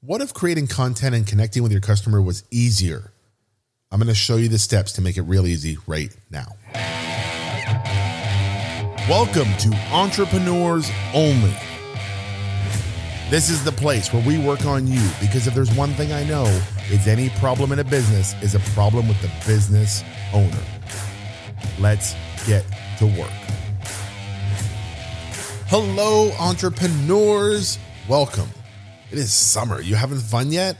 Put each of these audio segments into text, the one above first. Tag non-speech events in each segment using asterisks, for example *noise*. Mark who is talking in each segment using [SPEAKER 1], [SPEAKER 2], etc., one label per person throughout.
[SPEAKER 1] What if creating content and connecting with your customer was easier? I'm going to show you the steps to make it real easy right now. Welcome to Entrepreneurs Only. This is the place where we work on you because if there's one thing I know, it's any problem in a business is a problem with the business owner. Let's get to work. Hello, entrepreneurs. Welcome it is summer. You having fun yet?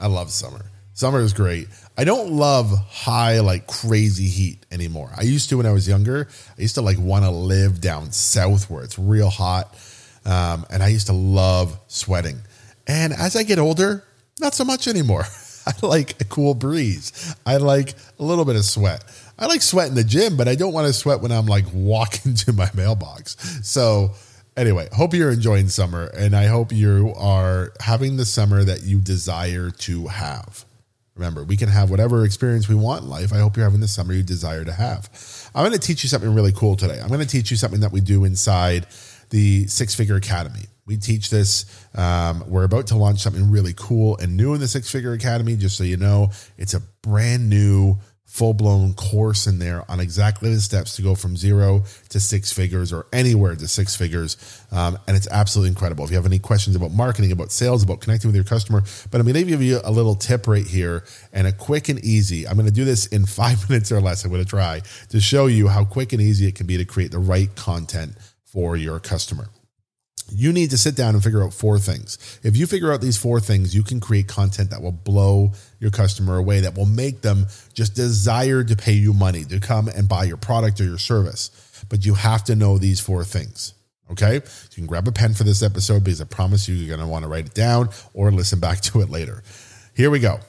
[SPEAKER 1] I love summer. Summer is great. I don't love high, like crazy heat anymore. I used to when I was younger. I used to like want to live down south where it's real hot. Um, and I used to love sweating. And as I get older, not so much anymore. *laughs* I like a cool breeze. I like a little bit of sweat. I like sweat in the gym, but I don't want to sweat when I'm like walking *laughs* to my mailbox. So, anyway, hope you're enjoying summer and I hope you are having the summer that you desire to have. Remember, we can have whatever experience we want in life. I hope you're having the summer you desire to have. I'm going to teach you something really cool today. I'm going to teach you something that we do inside the Six Figure Academy. We teach this. Um, we're about to launch something really cool and new in the Six Figure Academy. Just so you know, it's a brand new full blown course in there on exactly the steps to go from zero to six figures or anywhere to six figures. Um, and it's absolutely incredible. If you have any questions about marketing, about sales, about connecting with your customer, but I'm going to give you a little tip right here and a quick and easy. I'm going to do this in *laughs* five minutes or less. I'm going to try to show you how quick and easy it can be to create the right content for your customer you need to sit down and figure out four things. If you figure out these four things, you can create content that will blow your customer away, that will make them just desire to pay you money to come and buy your product or your service. But you have to know these four things. Okay. You can grab a pen for this episode because I promise you, you're going to want to write it down or listen back *laughs* to it later. Here we go.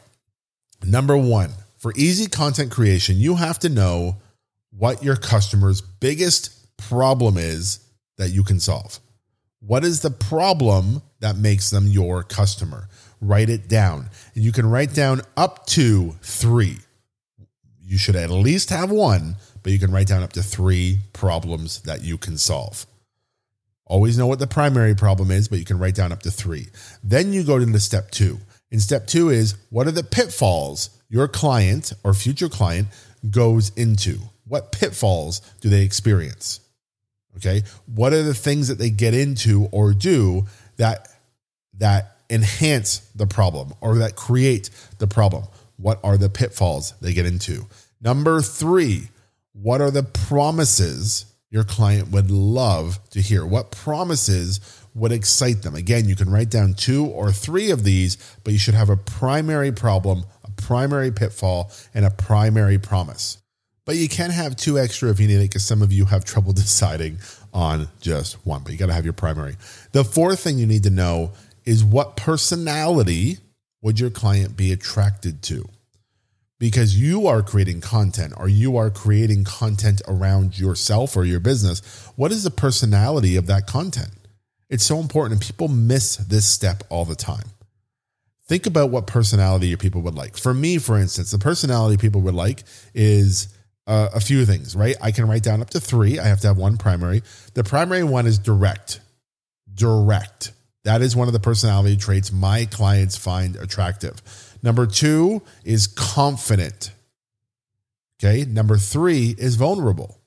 [SPEAKER 1] Number one, for easy content creation, you have to know what your customer's biggest problem is that you can solve. What is the problem that makes them your customer? Write it down. And you can write down up to three. You should at least have one, but you can write down up to three problems that you can solve. Always know what the primary problem is, but you can write down up to three. Then you go into step two. And step two is what are the pitfalls your client or future client goes into? What pitfalls do they experience? Okay. What are the things that they get into or do that that enhance the problem or that create the problem? What are the pitfalls they get into? Number three, what are the promises your client would love to hear? What promises would excite them? Again, you can write down two or three of these, but you should have a primary problem, a primary pitfall, and a primary promise. But you can have two extra if you need it because some of you have trouble *laughs* deciding on just one, but you got to have your primary. The fourth thing you need to know is what personality would your client be attracted to? Because you are creating content or you are creating content around yourself or your business. What is the personality of that content? It's so important, and people miss this step all the time. Think about what personality your people would like. For me, for instance, the personality people would like is uh, a few things, right? I can write down up to three. I have to have one primary. The primary one is direct. Direct. That is one of the personality traits my clients find attractive. Number two is confident. Okay. Number three is vulnerable.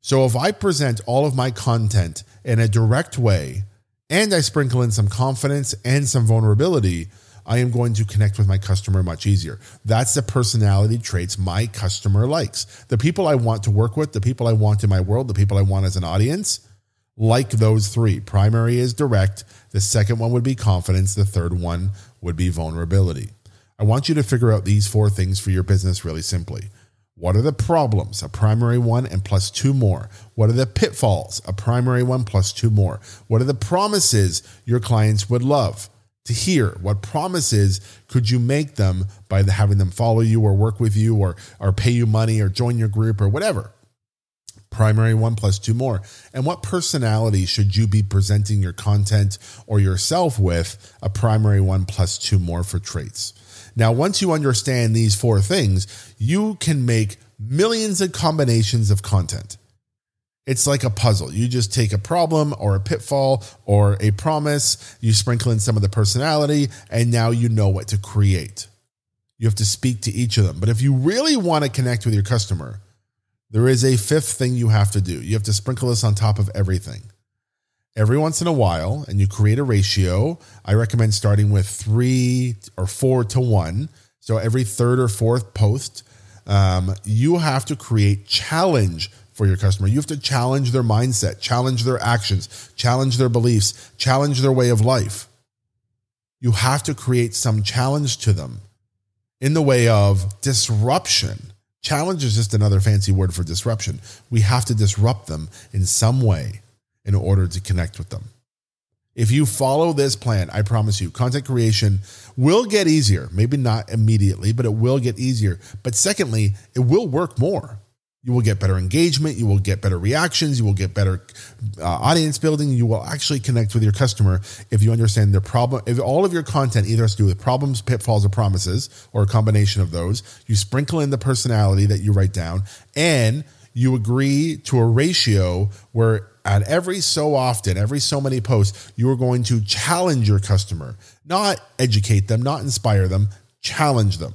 [SPEAKER 1] So if I present all of my content in a direct way and I sprinkle in some confidence and some vulnerability, I am going to connect with my customer much easier. That's the personality traits my customer likes. The people I want to work with, the people I want in my world, the people I want as an audience, like those three. Primary is direct. The second one would be confidence. The third one would be vulnerability. I want you to figure out these four things for your business really simply. What are the problems? A primary one and plus two more. What are the pitfalls? A primary one plus two more. What are the promises your clients would love? To hear what promises could you make them by having them follow you or work with you or or pay you money or join your group or whatever. Primary one plus two more. And what personality should you be presenting your content or yourself with a primary one plus two more for traits? Now once you understand these four things you can make millions of combinations of content It's like a puzzle. You just take a problem or a pitfall or a promise, you sprinkle in some of the personality, and now you know what to create. You have to speak to each of them. But if you really want to connect with your customer, there is a fifth thing you have to do. You have to sprinkle this on top of everything. Every once in a while, and you create a ratio. I recommend starting with three or four to one. So every third or fourth post, um, you have to create challenge for your customer. You have to challenge their mindset, challenge their actions, challenge their beliefs, challenge their way of life. You have to create some challenge to them in the way of disruption. Challenge is just another fancy word for disruption. We have to disrupt them in some way in order to connect with them. If you follow this plan, I promise you, content creation will get easier. Maybe not immediately, but it will get easier. But secondly, it will work more. You will get better engagement. You will get better reactions. You will get better uh, audience building. You will actually connect with your customer if you understand their problem. If all of your content either has to do with problems, pitfalls, or promises, or a combination of those, you sprinkle in the personality that you write down, and you agree to a ratio where at every so often, every so many posts, you are going to challenge your customer, not educate them, not inspire them, challenge them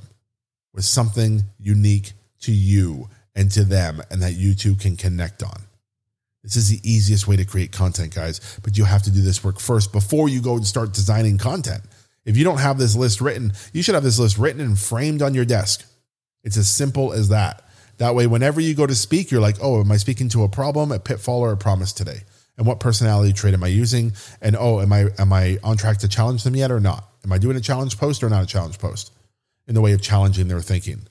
[SPEAKER 1] with something unique to you and to them and that you two can connect on. This is the easiest way to create content, guys, but you have to do this work first before you go and start designing content. If you don't have this list written, you should have this list written and framed on your desk. It's as simple as that. That way, whenever you go to speak, you're like, oh, am I speaking to a problem, a pitfall, or a promise today? And what personality trait am I using? And oh, am I am I on track to challenge them yet or not? Am I doing a challenge post or not a challenge post? In the way of challenging their thinking.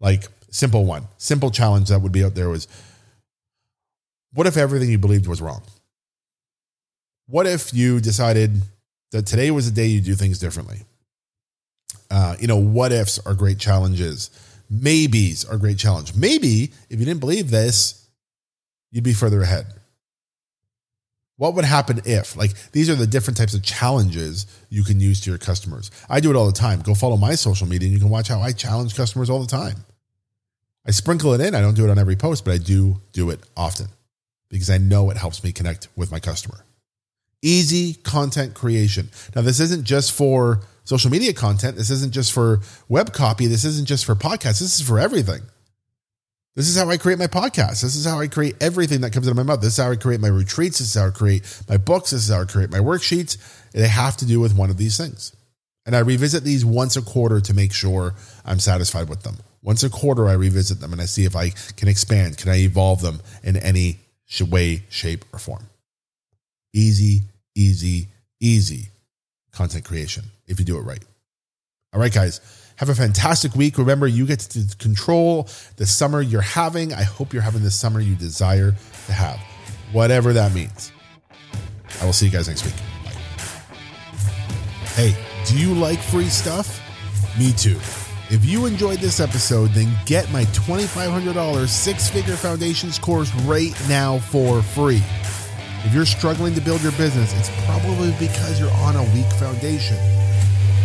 [SPEAKER 1] Like Simple one, simple challenge that would be out there was what if everything you believed was wrong? What if you decided that today was the day you do things differently? Uh, you know, what ifs are great challenges. Maybes are great challenge. Maybe if you didn't believe this, you'd be further ahead. What would happen if? Like, these are the different types of challenges you can use to your customers. I do it all the time. Go follow my social media and you can watch how I challenge customers all the time. I sprinkle it in. I don't do it on every post, but I do do it often because I know it helps me connect with my customer. Easy content creation. Now, this isn't just for social media content. This isn't just for web copy. This isn't just for podcasts. This is for everything. This is how I create my podcast. This is how I create everything that comes out of my mouth. This is how I create my retreats. This is how I create my books. This is how I create my worksheets. They have to do with one of these things. And I revisit these once a quarter to make sure I'm satisfied with them. Once a quarter, I revisit them and I see if I can expand. Can I evolve them in any way, shape, or form? Easy, easy, easy content creation if you do it right. All right, guys, have a fantastic week. Remember, you get to control the summer you're having. I hope you're having the summer you desire to have, whatever that means. I will see you guys next week. Bye. Hey, do you like free stuff? Me too. If you enjoyed this episode, then get my $2,500 six figure foundations course right now for free. If you're struggling to build your business, it's probably because you're on a weak foundation.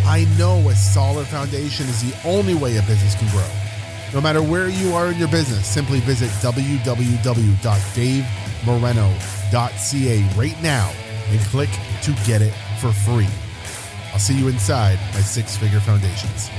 [SPEAKER 1] I know a solid foundation is the only way a business can grow. No matter where you are in your business, simply visit www.davemoreno.ca right now and click to get it for free. I'll see you inside my six figure foundations.